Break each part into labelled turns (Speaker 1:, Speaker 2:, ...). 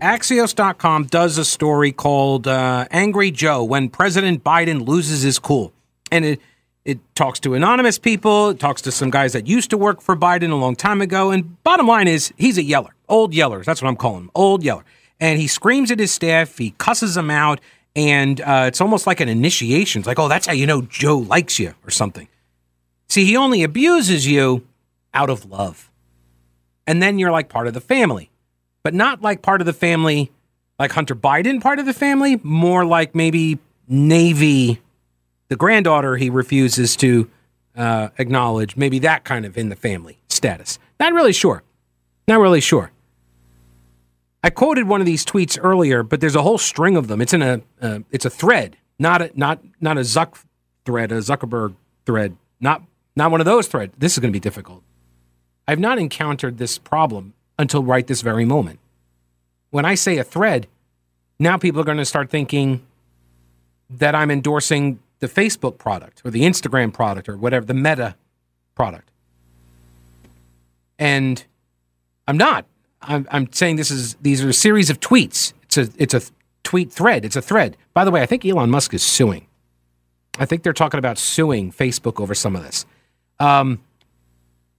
Speaker 1: Axios.com does a story called uh, Angry Joe When President Biden Loses His Cool. And it, it talks to anonymous people, it talks to some guys that used to work for Biden a long time ago. And bottom line is, he's a yeller. Old yeller. That's what I'm calling him. Old yeller. And he screams at his staff, he cusses them out, and uh, it's almost like an initiation. It's like, oh, that's how you know Joe likes you or something. See, he only abuses you out of love. And then you're like part of the family but not like part of the family, like Hunter Biden part of the family, more like maybe Navy, the granddaughter he refuses to uh, acknowledge, maybe that kind of in the family status. Not really sure. Not really sure. I quoted one of these tweets earlier, but there's a whole string of them. It's in a uh, it's a thread, not a not not a Zuck thread, a Zuckerberg thread, not not one of those threads. This is going to be difficult. I've not encountered this problem until right this very moment. When I say a thread, now people are going to start thinking that I'm endorsing the Facebook product or the Instagram product or whatever, the Meta product. And I'm not. I'm, I'm saying this is these are a series of tweets. It's a it's a tweet thread. It's a thread. By the way, I think Elon Musk is suing. I think they're talking about suing Facebook over some of this. Um,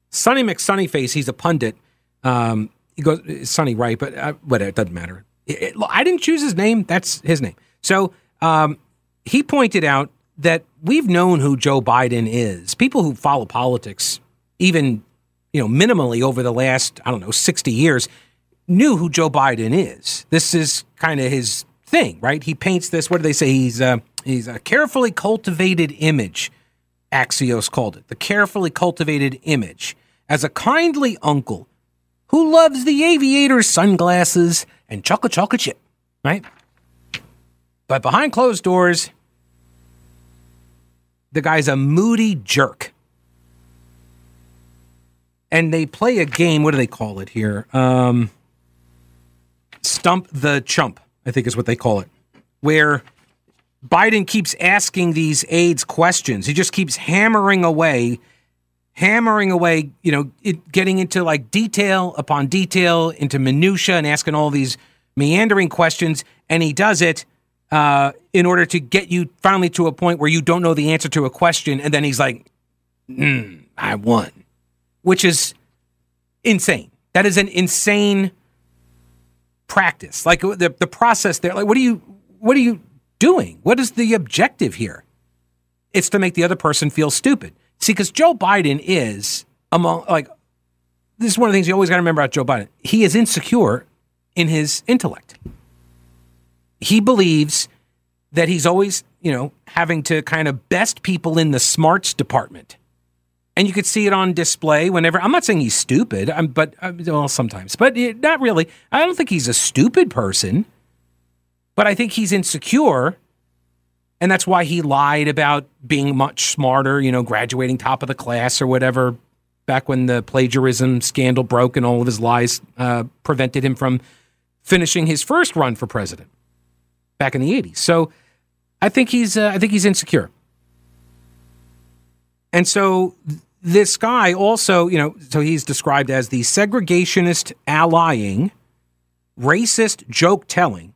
Speaker 1: Sonny McSunnyface, he's a pundit um, he goes, Sonny Wright, but uh, whatever, it doesn't matter. It, it, I didn't choose his name. That's his name. So um, he pointed out that we've known who Joe Biden is. People who follow politics, even you know, minimally over the last I don't know sixty years, knew who Joe Biden is. This is kind of his thing, right? He paints this. What do they say? He's uh, he's a carefully cultivated image. Axios called it the carefully cultivated image as a kindly uncle who loves the aviator sunglasses and chocolate chocolate chip, right? But behind closed doors, the guy's a moody jerk. And they play a game, what do they call it here? Um, Stump the Chump, I think is what they call it, where Biden keeps asking these aides questions. He just keeps hammering away hammering away, you know, it, getting into like detail upon detail, into minutia, and asking all these meandering questions. And he does it uh, in order to get you finally to a point where you don't know the answer to a question, and then he's like, mm, "I won," which is insane. That is an insane practice. Like the the process there. Like, what are you what are you doing? What is the objective here? It's to make the other person feel stupid. See, because Joe Biden is among like this is one of the things you always got to remember about Joe Biden. He is insecure in his intellect. He believes that he's always, you know, having to kind of best people in the smarts department. And you could see it on display whenever. I'm not saying he's stupid, but uh, well, sometimes, but not really. I don't think he's a stupid person, but I think he's insecure and that's why he lied about being much smarter, you know, graduating top of the class or whatever back when the plagiarism scandal broke and all of his lies uh, prevented him from finishing his first run for president back in the 80s. So I think he's uh, I think he's insecure. And so this guy also, you know, so he's described as the segregationist allying, racist joke telling,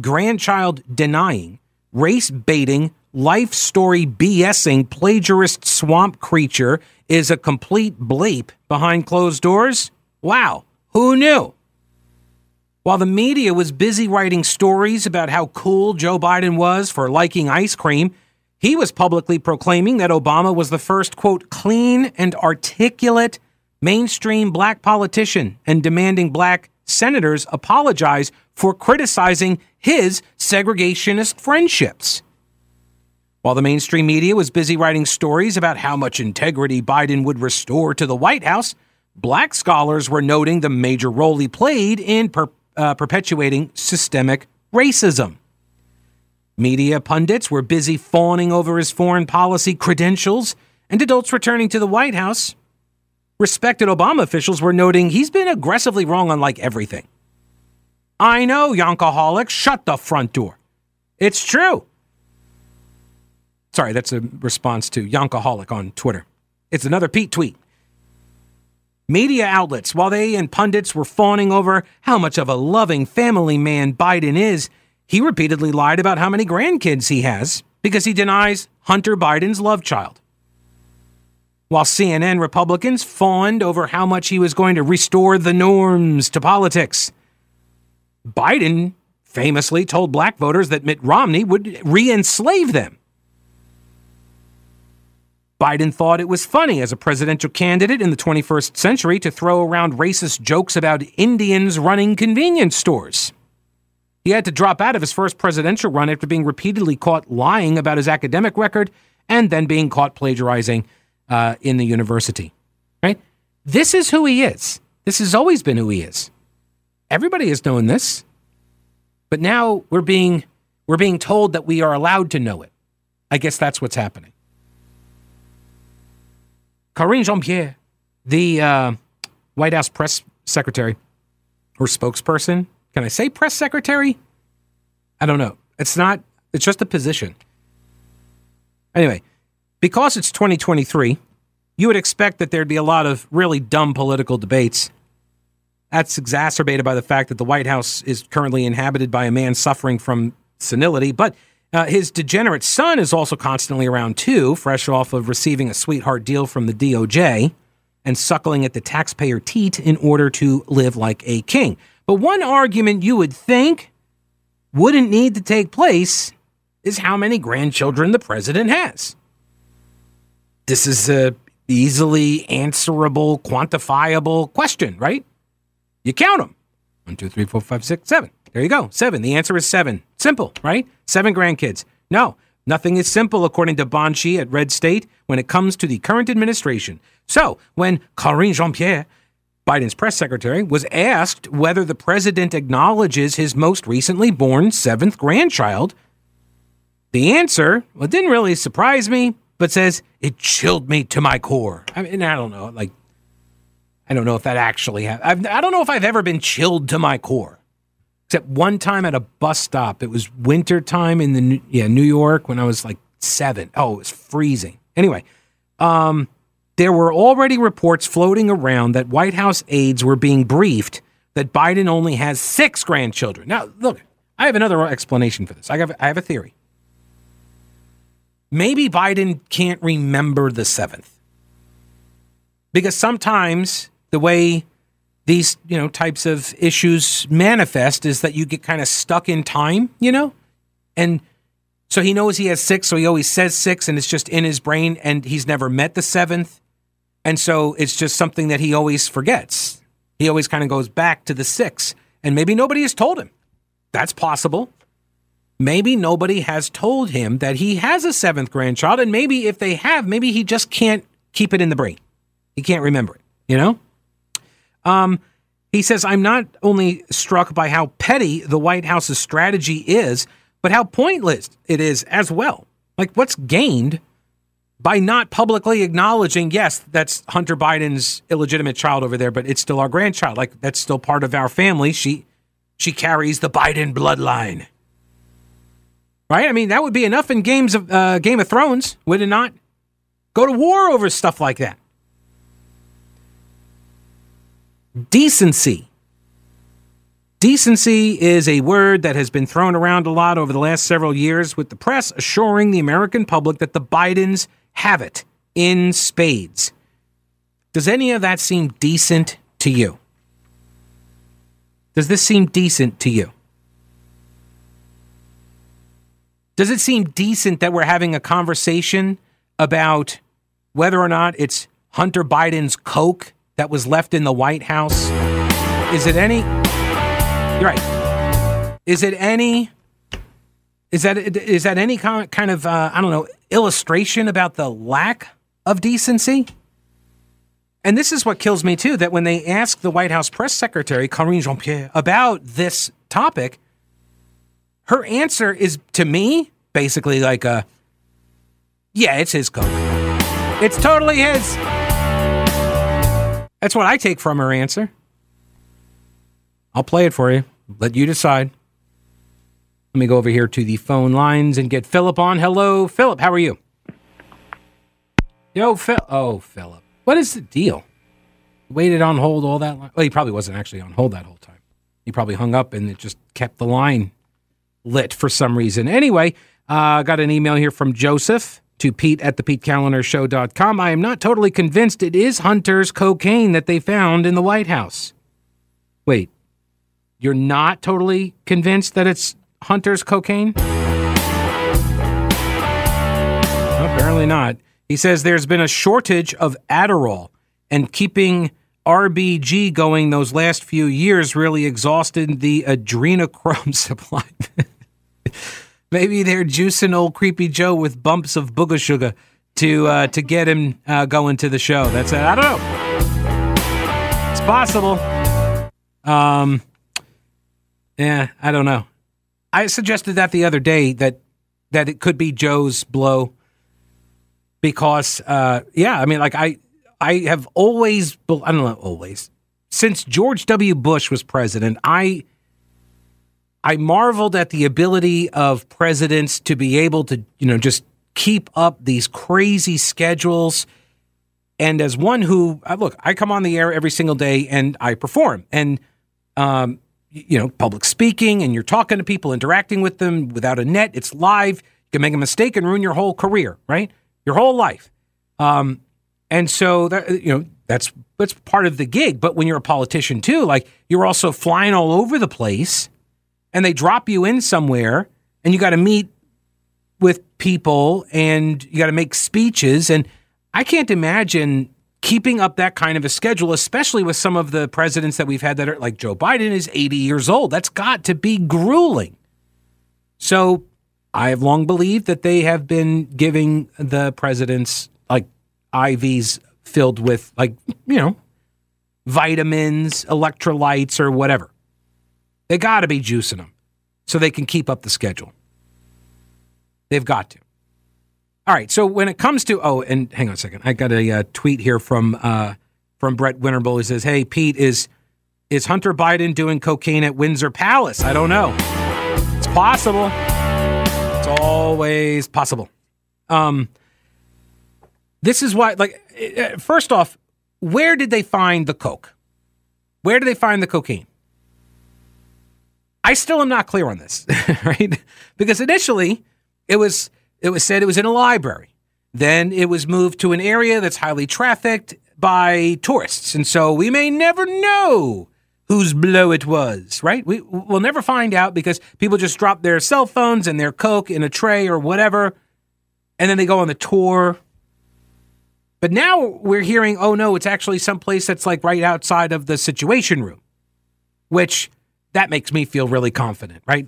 Speaker 1: grandchild denying, race baiting, life story BSing plagiarist swamp creature is a complete bleep behind closed doors? Wow, who knew? While the media was busy writing stories about how cool Joe Biden was for liking ice cream, he was publicly proclaiming that Obama was the first, quote, clean and articulate mainstream black politician and demanding black senators apologize for criticizing his segregationist friendships. While the mainstream media was busy writing stories about how much integrity Biden would restore to the White House, black scholars were noting the major role he played in per, uh, perpetuating systemic racism. Media pundits were busy fawning over his foreign policy credentials, and adults returning to the White House. Respected Obama officials were noting he's been aggressively wrong on like everything. I know, Yonkaholic, shut the front door. It's true. Sorry, that's a response to Yonkaholic on Twitter. It's another Pete tweet. Media outlets, while they and pundits were fawning over how much of a loving family man Biden is, he repeatedly lied about how many grandkids he has because he denies Hunter Biden's love child. While CNN Republicans fawned over how much he was going to restore the norms to politics, Biden famously told black voters that Mitt Romney would re enslave them. Biden thought it was funny as a presidential candidate in the 21st century to throw around racist jokes about Indians running convenience stores. He had to drop out of his first presidential run after being repeatedly caught lying about his academic record and then being caught plagiarizing uh, in the university. Right? This is who he is. This has always been who he is. Everybody has known this, but now we're being we're being told that we are allowed to know it. I guess that's what's happening. Karine Jean Pierre, the uh, White House press secretary or spokesperson. Can I say press secretary? I don't know. It's not, it's just a position. Anyway, because it's 2023, you would expect that there'd be a lot of really dumb political debates. That's exacerbated by the fact that the White House is currently inhabited by a man suffering from senility, but uh, his degenerate son is also constantly around too, fresh off of receiving a sweetheart deal from the DOJ and suckling at the taxpayer teat in order to live like a king. But one argument you would think wouldn't need to take place is how many grandchildren the president has. This is a easily answerable, quantifiable question, right? You count them. One, two, three, four, five, six, seven. There you go. Seven. The answer is seven. Simple, right? Seven grandkids. No, nothing is simple, according to Bonchie at Red State, when it comes to the current administration. So, when Karine Jean Pierre, Biden's press secretary, was asked whether the president acknowledges his most recently born seventh grandchild, the answer, well, didn't really surprise me, but says it chilled me to my core. I mean, I don't know, like, I don't know if that actually happened. I don't know if I've ever been chilled to my core. Except one time at a bus stop, it was winter time in the yeah New York when I was like seven. Oh, it was freezing. Anyway, um, there were already reports floating around that White House aides were being briefed that Biden only has six grandchildren. Now, look, I have another explanation for this. I have, I have a theory. Maybe Biden can't remember the seventh because sometimes the way these you know types of issues manifest is that you get kind of stuck in time, you know, and so he knows he has six, so he always says six, and it's just in his brain, and he's never met the seventh, and so it's just something that he always forgets. He always kind of goes back to the six, and maybe nobody has told him. That's possible. Maybe nobody has told him that he has a seventh grandchild, and maybe if they have, maybe he just can't keep it in the brain. He can't remember it, you know? Um, he says, I'm not only struck by how petty the White House's strategy is, but how pointless it is as well. Like, what's gained by not publicly acknowledging, yes, that's Hunter Biden's illegitimate child over there, but it's still our grandchild. Like, that's still part of our family. She, she carries the Biden bloodline. Right? I mean, that would be enough in games of uh, Game of Thrones, would it not? Go to war over stuff like that. Decency. Decency is a word that has been thrown around a lot over the last several years, with the press assuring the American public that the Bidens have it in spades. Does any of that seem decent to you? Does this seem decent to you? Does it seem decent that we're having a conversation about whether or not it's Hunter Biden's Coke that was left in the White House? Is it any? You're right. Is it any? Is that is that any kind of uh, I don't know illustration about the lack of decency? And this is what kills me too that when they ask the White House press secretary, Karine Jean Pierre, about this topic, her answer is to me basically like a, yeah, it's his coke. It's totally his. That's what I take from her answer. I'll play it for you. Let you decide. Let me go over here to the phone lines and get Philip on. Hello, Philip. How are you? Yo, Phil. Oh, Philip. What is the deal? Waited on hold all that long. Well, he probably wasn't actually on hold that whole time. He probably hung up and it just kept the line lit for some reason. Anyway, I uh, got an email here from Joseph to Pete at the PeteKalinerShow.com. I am not totally convinced it is Hunter's cocaine that they found in the White House. Wait, you're not totally convinced that it's Hunter's cocaine? Apparently not. He says there's been a shortage of Adderall, and keeping RBG going those last few years really exhausted the adrenochrome supply. Maybe they're juicing old creepy Joe with bumps of booger sugar to uh, to get him uh, going to the show. That's it. I don't know. It's possible. Um, yeah, I don't know. I suggested that the other day that that it could be Joe's blow because uh, yeah, I mean like I I have always I don't know always since George W. Bush was president, I I marveled at the ability of presidents to be able to, you know, just keep up these crazy schedules. And as one who, look, I come on the air every single day and I perform. And um, you know, public speaking and you're talking to people, interacting with them without a net. It's live. You can make a mistake and ruin your whole career, right? Your whole life. Um, and so that you know that's that's part of the gig. But when you're a politician too, like you're also flying all over the place, and they drop you in somewhere, and you got to meet with people, and you got to make speeches, and I can't imagine keeping up that kind of a schedule, especially with some of the presidents that we've had that are like Joe Biden is 80 years old. That's got to be grueling. So I have long believed that they have been giving the presidents like IVs filled with like, you know, vitamins, electrolytes, or whatever. They got to be juicing them so they can keep up the schedule. They've got to. All right. So when it comes to oh, and hang on a second, I got a uh, tweet here from uh, from Brett Winterble. He says, "Hey, Pete, is is Hunter Biden doing cocaine at Windsor Palace? I don't know. It's possible. It's always possible. Um, this is why. Like, uh, first off, where did they find the coke? Where did they find the cocaine? I still am not clear on this, right? Because initially it was it was said it was in a library. Then it was moved to an area that's highly trafficked by tourists. And so we may never know whose blow it was, right? We, we'll never find out because people just drop their cell phones and their Coke in a tray or whatever. And then they go on the tour. But now we're hearing, oh no, it's actually someplace that's like right outside of the situation room, which that makes me feel really confident, right?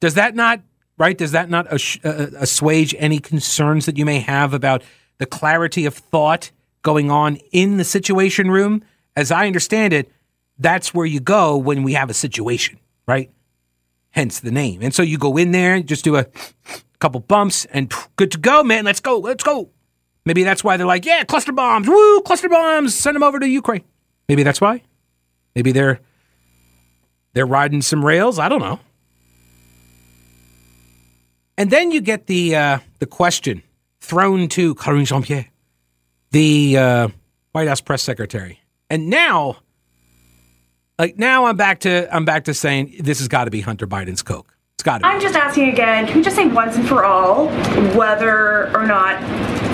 Speaker 1: Does that not right? Does that not uh, uh, assuage any concerns that you may have about the clarity of thought going on in the situation room? As I understand it, that's where you go when we have a situation, right? Hence the name. And so you go in there, just do a couple bumps, and good to go, man. Let's go, let's go. Maybe that's why they're like, yeah, cluster bombs, woo, cluster bombs, send them over to Ukraine. Maybe that's why. Maybe they're they're riding some rails. I don't know. And then you get the uh, the question thrown to Karine Jean Pierre, the uh, White House press secretary, and now, like now, I'm back to I'm back to saying this has got to be Hunter Biden's coke. It's got to.
Speaker 2: I'm just asking again. Can we just say once and for all whether or not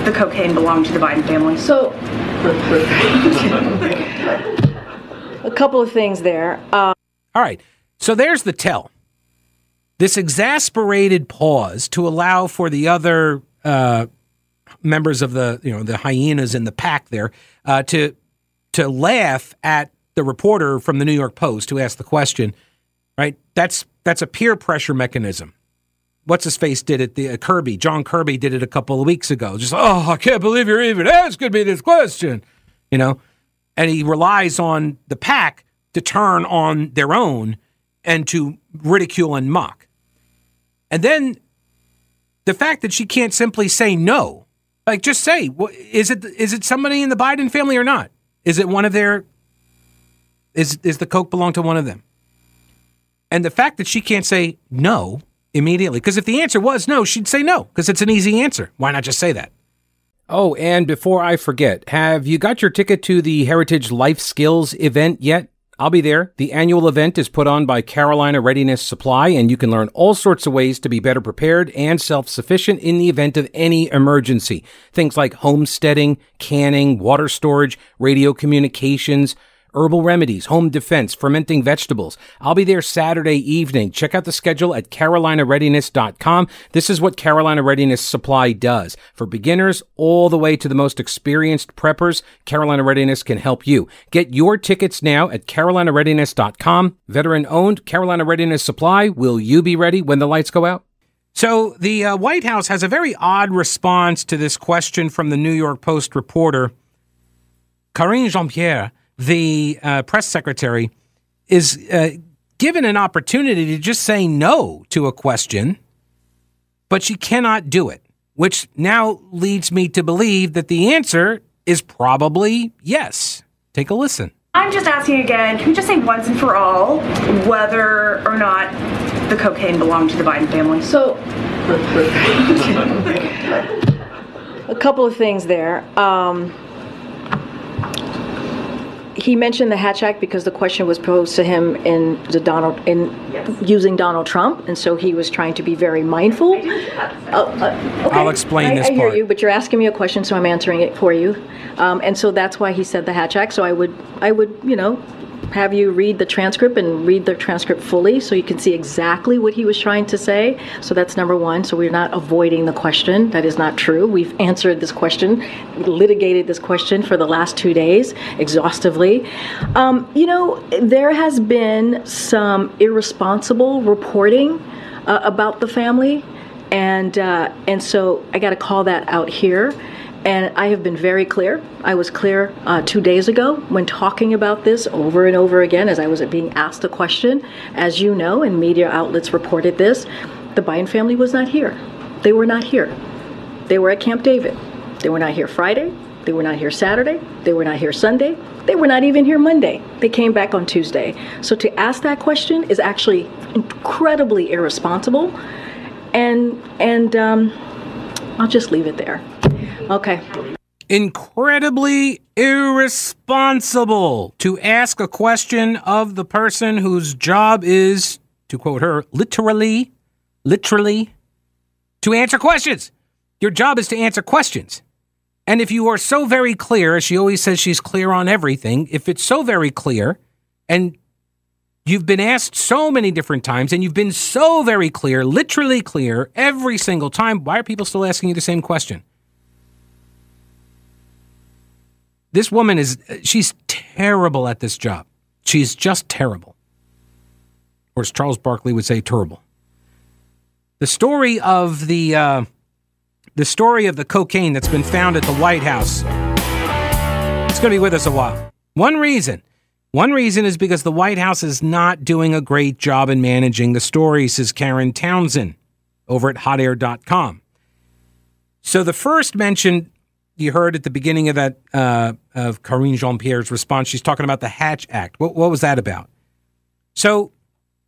Speaker 2: the cocaine belonged to the Biden family?
Speaker 3: So, a couple of things there.
Speaker 1: Uh, all right. So there's the tell this exasperated pause to allow for the other uh, members of the you know the hyenas in the pack there uh, to to laugh at the reporter from the New York Post who asked the question. Right, that's that's a peer pressure mechanism. What's his face did it? The uh, Kirby, John Kirby did it a couple of weeks ago. Just oh, I can't believe you're even asking me this question. You know, And he relies on the pack to turn on their own and to ridicule and mock. And then the fact that she can't simply say no, like just say, is it is it somebody in the Biden family or not? Is it one of their is is the coke belong to one of them? And the fact that she can't say no immediately, because if the answer was no, she'd say no, because it's an easy answer. Why not just say that? Oh, and before I forget, have you got your ticket to the Heritage Life Skills event yet? I'll be there. The annual event is put on by Carolina Readiness Supply, and you can learn all sorts of ways to be better prepared and self sufficient in the event of any emergency. Things like homesteading, canning, water storage, radio communications, herbal remedies, home defense, fermenting vegetables. I'll be there Saturday evening. Check out the schedule at carolinareadiness.com. This is what Carolina Readiness Supply does. For beginners all the way to the most experienced preppers, Carolina Readiness can help you. Get your tickets now at carolinareadiness.com. Veteran owned Carolina Readiness Supply. Will you be ready when the lights go out? So the uh, White House has a very odd response to this question from the New York Post reporter, Karine Jean Pierre the uh, press secretary is uh, given an opportunity to just say no to a question, but she cannot do it, which now leads me to believe that the answer is probably yes. Take a listen.
Speaker 2: I'm just asking again, can we just say once and for all whether or not the cocaine belonged to the Biden family?
Speaker 3: So, a couple of things there. Um, he mentioned the Hatch Act because the question was posed to him in the Donald in yes. using Donald Trump, and so he was trying to be very mindful. Uh,
Speaker 1: uh, okay. I'll explain
Speaker 3: I,
Speaker 1: this
Speaker 3: I
Speaker 1: part.
Speaker 3: hear you, but you're asking me a question, so I'm answering it for you. Um, and so that's why he said the Hatch Act. So I would, I would, you know, have you read the transcript and read the transcript fully so you can see exactly what he was trying to say. So that's number one. So we're not avoiding the question. That is not true. We've answered this question, litigated this question for the last two days exhaustively. Um, you know, there has been some irresponsible reporting uh, about the family. And, uh, and so I got to call that out here. And I have been very clear. I was clear uh, two days ago when talking about this over and over again as I was being asked a question. As you know, and media outlets reported this, the Biden family was not here. They were not here. They were at Camp David. They were not here Friday. They were not here Saturday. They were not here Sunday. They were not even here Monday. They came back on Tuesday. So to ask that question is actually incredibly irresponsible. And, and um, I'll just leave it there. Okay.
Speaker 1: Incredibly irresponsible to ask a question of the person whose job is, to quote her, literally, literally, to answer questions. Your job is to answer questions. And if you are so very clear, as she always says she's clear on everything, if it's so very clear and you've been asked so many different times and you've been so very clear, literally clear every single time, why are people still asking you the same question? This woman is, she's terrible at this job. She's just terrible. Or as Charles Barkley would say, terrible. The story of the, uh, the story of the cocaine that's been found at the White House, it's going to be with us a while. One reason, one reason is because the White House is not doing a great job in managing the story, says Karen Townsend over at hotair.com. So the first mention you heard at the beginning of that uh, of Karine Jean Pierre's response. She's talking about the Hatch Act. What, what was that about? So,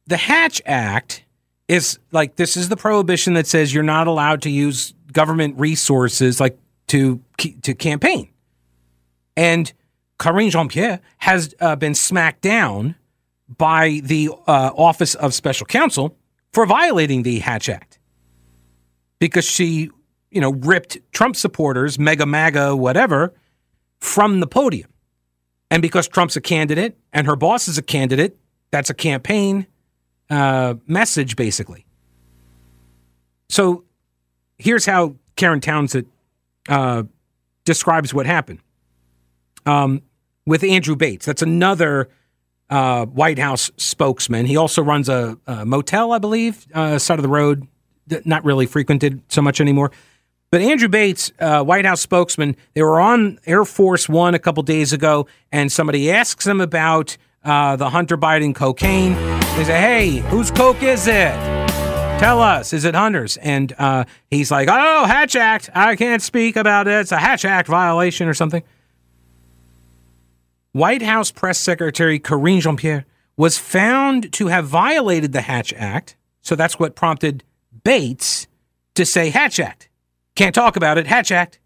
Speaker 1: the Hatch Act is like this is the prohibition that says you're not allowed to use government resources like to to campaign. And Karine Jean Pierre has uh, been smacked down by the uh, Office of Special Counsel for violating the Hatch Act because she you know, ripped Trump supporters, mega MAGA, whatever, from the podium. And because Trump's a candidate and her boss is a candidate, that's a campaign uh, message, basically. So here's how Karen Townsend uh, describes what happened um, with Andrew Bates. That's another uh, White House spokesman. He also runs a, a motel, I believe, uh, side of the road, not really frequented so much anymore. But Andrew Bates, uh, White House spokesman, they were on Air Force One a couple days ago, and somebody asks him about uh, the Hunter Biden cocaine. They say, "Hey, whose coke is it? Tell us, is it Hunter's?" And uh, he's like, "Oh, Hatch Act. I can't speak about it. It's a Hatch Act violation or something." White House Press Secretary Karine Jean Pierre was found to have violated the Hatch Act. So that's what prompted Bates to say Hatch Act. Can't talk about it, Hatch Act.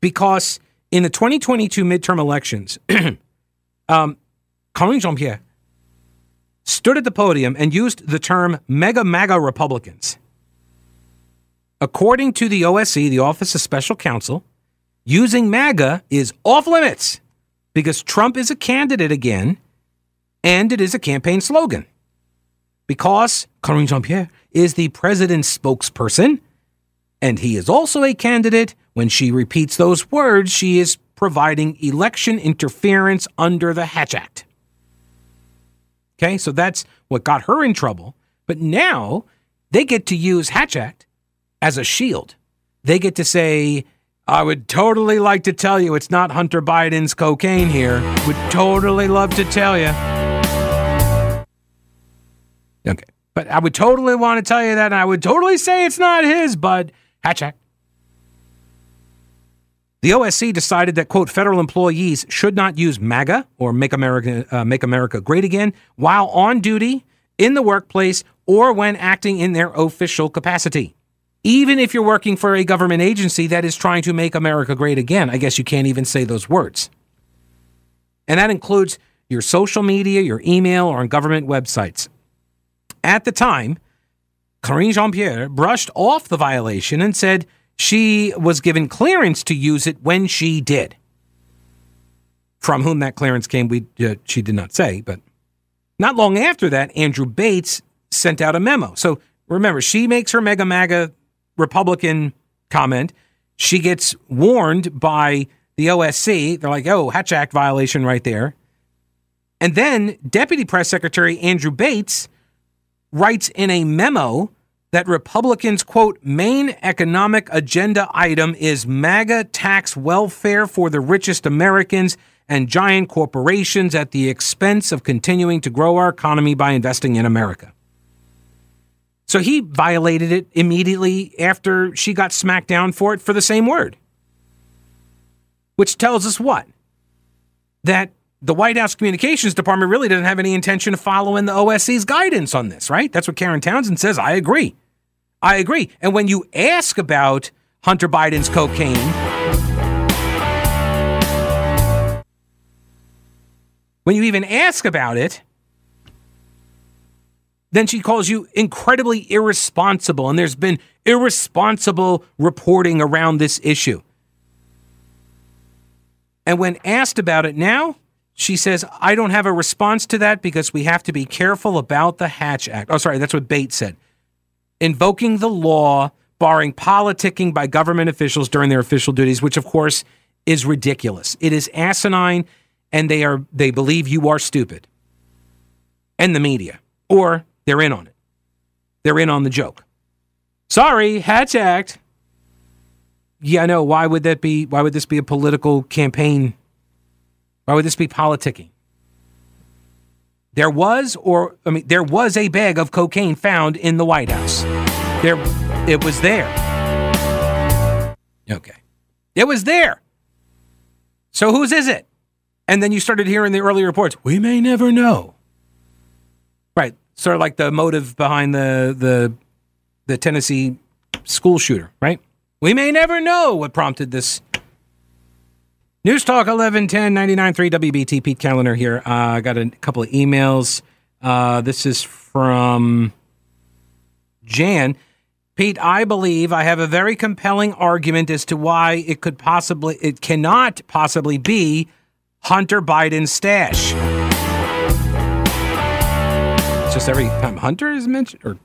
Speaker 1: Because in the 2022 midterm elections, um, Karine Jean Pierre stood at the podium and used the term mega MAGA Republicans. According to the OSC, the Office of Special Counsel, using MAGA is off limits because Trump is a candidate again and it is a campaign slogan. Because Karine Jean Pierre is the president's spokesperson, and he is also a candidate, when she repeats those words, she is providing election interference under the Hatch Act. Okay, so that's what got her in trouble. But now they get to use Hatch Act as a shield. They get to say, I would totally like to tell you it's not Hunter Biden's cocaine here. Would totally love to tell you. Okay. But I would totally want to tell you that, and I would totally say it's not his, but hatch act. The OSC decided that, quote, federal employees should not use MAGA or Make America, uh, Make America Great Again while on duty, in the workplace, or when acting in their official capacity even if you're working for a government agency that is trying to make America great again. I guess you can't even say those words. And that includes your social media, your email, or on government websites. At the time, Karine Jean Pierre brushed off the violation and said she was given clearance to use it when she did. From whom that clearance came, we uh, she did not say, but not long after that, Andrew Bates sent out a memo. So remember, she makes her mega MAGA Republican comment. She gets warned by the OSC. They're like, oh, Hatch Act violation right there. And then Deputy Press Secretary Andrew Bates writes in a memo that Republicans' quote, main economic agenda item is MAGA tax welfare for the richest Americans and giant corporations at the expense of continuing to grow our economy by investing in America. So he violated it immediately after she got smacked down for it for the same word. Which tells us what? That the White House Communications Department really doesn't have any intention of following the OSC's guidance on this, right? That's what Karen Townsend says. I agree. I agree. And when you ask about Hunter Biden's cocaine, when you even ask about it, then she calls you incredibly irresponsible. And there's been irresponsible reporting around this issue. And when asked about it now, she says, I don't have a response to that because we have to be careful about the Hatch Act. Oh, sorry, that's what Bates said. Invoking the law, barring politicking by government officials during their official duties, which of course is ridiculous. It is asinine, and they are they believe you are stupid. And the media. Or they're in on it. They're in on the joke. Sorry, Hatch Act. Yeah, no. Why would that be? Why would this be a political campaign? Why would this be politicking? There was, or I mean, there was a bag of cocaine found in the White House. There, it was there. Okay, it was there. So whose is it? And then you started hearing the early reports. We may never know. Right sort of like the motive behind the the the Tennessee school shooter, right? We may never know what prompted this. News Talk 1110 99.3 WBT Pete Kaliner here. Uh, I got a couple of emails. Uh, this is from Jan. Pete, I believe I have a very compelling argument as to why it could possibly, it cannot possibly be Hunter Biden's stash It's just every time Hunter is mentioned or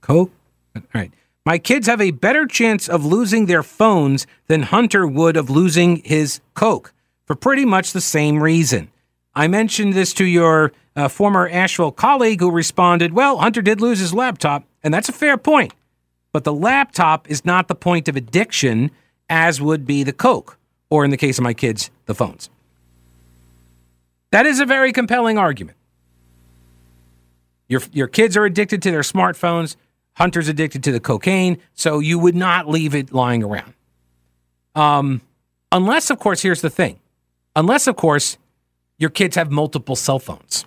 Speaker 1: Coke. All right. My kids have a better chance of losing their phones than Hunter would of losing his Coke for pretty much the same reason. I mentioned this to your uh, former Asheville colleague who responded, Well, Hunter did lose his laptop, and that's a fair point. but the laptop is not the point of addiction, as would be the Coke, or in the case of my kids, the phones. That is a very compelling argument. Your, your kids are addicted to their smartphones. Hunter's addicted to the cocaine, so you would not leave it lying around. Um, unless, of course, here's the thing. Unless, of course, your kids have multiple cell phones.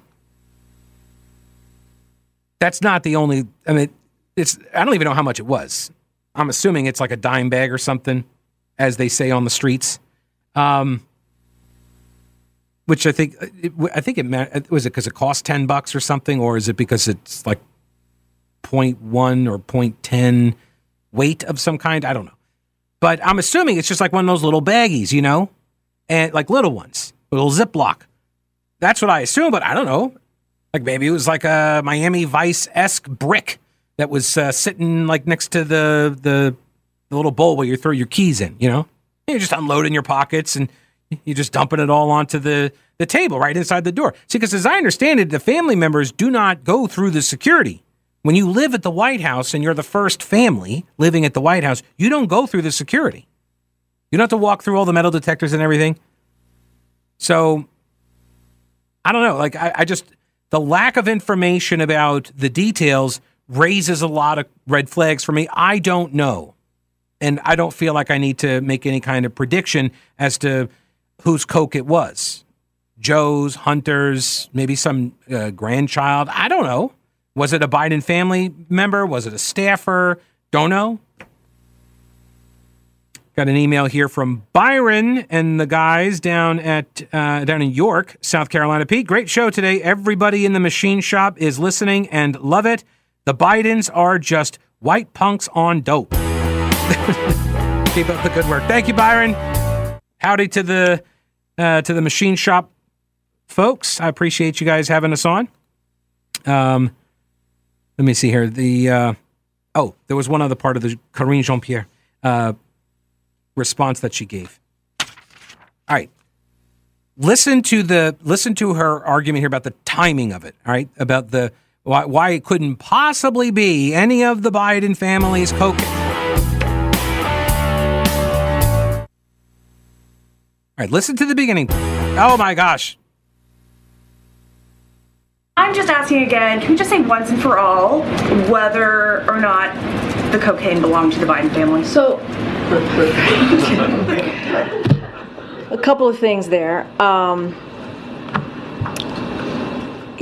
Speaker 1: That's not the only. I mean, it's. I don't even know how much it was. I'm assuming it's like a dime bag or something, as they say on the streets. Um, which I think I think it was it because it cost ten bucks or something, or is it because it's like 0.1 or 0.10 weight of some kind? I don't know, but I'm assuming it's just like one of those little baggies, you know, and like little ones, little Ziploc. That's what I assume, but I don't know. Like maybe it was like a Miami Vice esque brick that was uh, sitting like next to the, the the little bowl where you throw your keys in. You know, you're just unloading your pockets and you're just dumping it all onto the the table right inside the door. See, because as I understand it, the family members do not go through the security. When you live at the White House and you're the first family living at the White House, you don't go through the security. You don't have to walk through all the metal detectors and everything. So I don't know. Like I, I just the lack of information about the details raises a lot of red flags for me. I don't know. And I don't feel like I need to make any kind of prediction as to whose Coke it was. Joe's, Hunter's, maybe some uh, grandchild. I don't know. Was it a Biden family member? Was it a staffer? Don't know. Got an email here from Byron and the guys down at uh, down in York, South Carolina. Pete, great show today. Everybody in the machine shop is listening and love it. The Bidens are just white punks on dope. Keep up the good work. Thank you, Byron. Howdy to the uh, to the machine shop folks. I appreciate you guys having us on. Um, let me see here. The uh, oh, there was one other part of the Karine Jean Pierre. Uh, response that she gave. All right. Listen to the listen to her argument here about the timing of it, all right? About the why, why it couldn't possibly be any of the Biden family's cocaine. All right, listen to the beginning. Oh my gosh.
Speaker 2: I'm just asking again, can we just say once and for all whether or not the cocaine belonged to the Biden family?
Speaker 3: So a couple of things there. Um,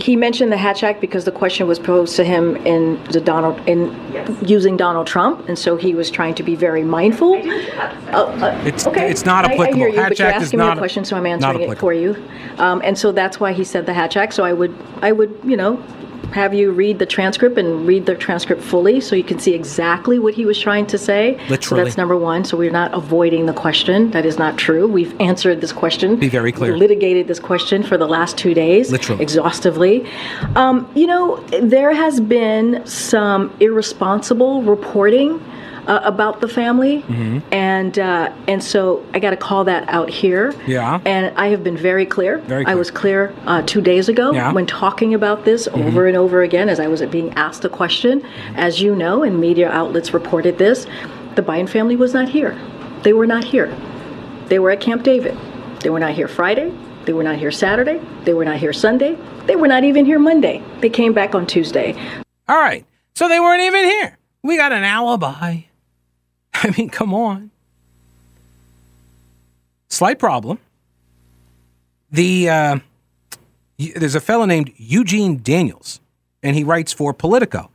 Speaker 3: he mentioned the Hatch Act because the question was posed to him in the Donald in yes. using Donald Trump, and so he was trying to be very mindful.
Speaker 1: Uh, uh, it's okay. It's not applicable. I,
Speaker 3: I hear you,
Speaker 1: Hatch
Speaker 3: but you're asking me a question, so I'm answering it for you. Um, and so that's why he said the Hatch Act. So I would, I would, you know, have you read the transcript and read the transcript fully so you can see exactly what he was trying to say.
Speaker 1: Literally.
Speaker 3: So that's number one. So we're not avoiding the question. That is not true. We've answered this question.
Speaker 1: Be very clear.
Speaker 3: Litigated this question for the last two days.
Speaker 1: Literally.
Speaker 3: Exhaustively. Um, you know, there has been some irresponsible reporting uh, about the family,
Speaker 1: mm-hmm.
Speaker 3: and uh, and so I got to call that out here.
Speaker 1: Yeah.
Speaker 3: And I have been very clear.
Speaker 1: Very clear.
Speaker 3: I was clear uh, two days ago
Speaker 1: yeah.
Speaker 3: when talking about this mm-hmm. over and over again as I was being asked a question. Mm-hmm. As you know, and media outlets reported this, the Biden family was not here. They were not here. They were at Camp David. They were not here Friday. They were not here Saturday. They were not here Sunday. They were not even here Monday. They came back on Tuesday.
Speaker 1: All right. So they weren't even here. We got an alibi. I mean, come on. Slight problem. The uh, there's a fellow named Eugene Daniels, and he writes for Politico,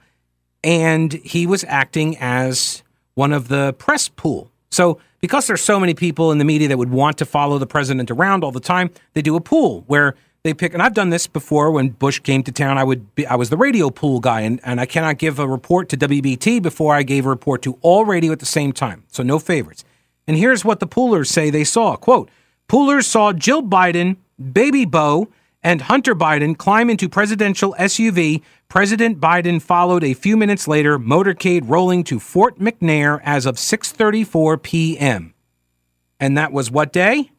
Speaker 1: and he was acting as one of the press pool. So because there's so many people in the media that would want to follow the president around all the time, they do a pool where they pick and I've done this before when Bush came to town I would be I was the radio pool guy and, and I cannot give a report to WBT before I gave a report to all radio at the same time so no favorites. And here's what the poolers say they saw. Quote poolers saw Jill Biden baby Beau, and Hunter Biden climb into presidential SUV President Biden followed a few minutes later motorcade rolling to Fort McNair as of 6:34 p.m. and that was what day?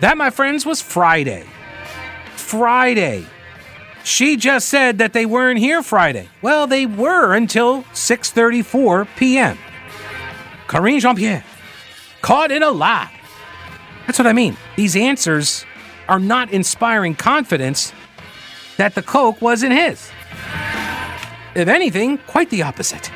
Speaker 1: That my friends was Friday Friday. She just said that they weren't here Friday. Well, they were until 6:34 p.m. Karine Jean-Pierre caught in a lie. That's what I mean. These answers are not inspiring confidence that the coke wasn't his. If anything, quite the opposite.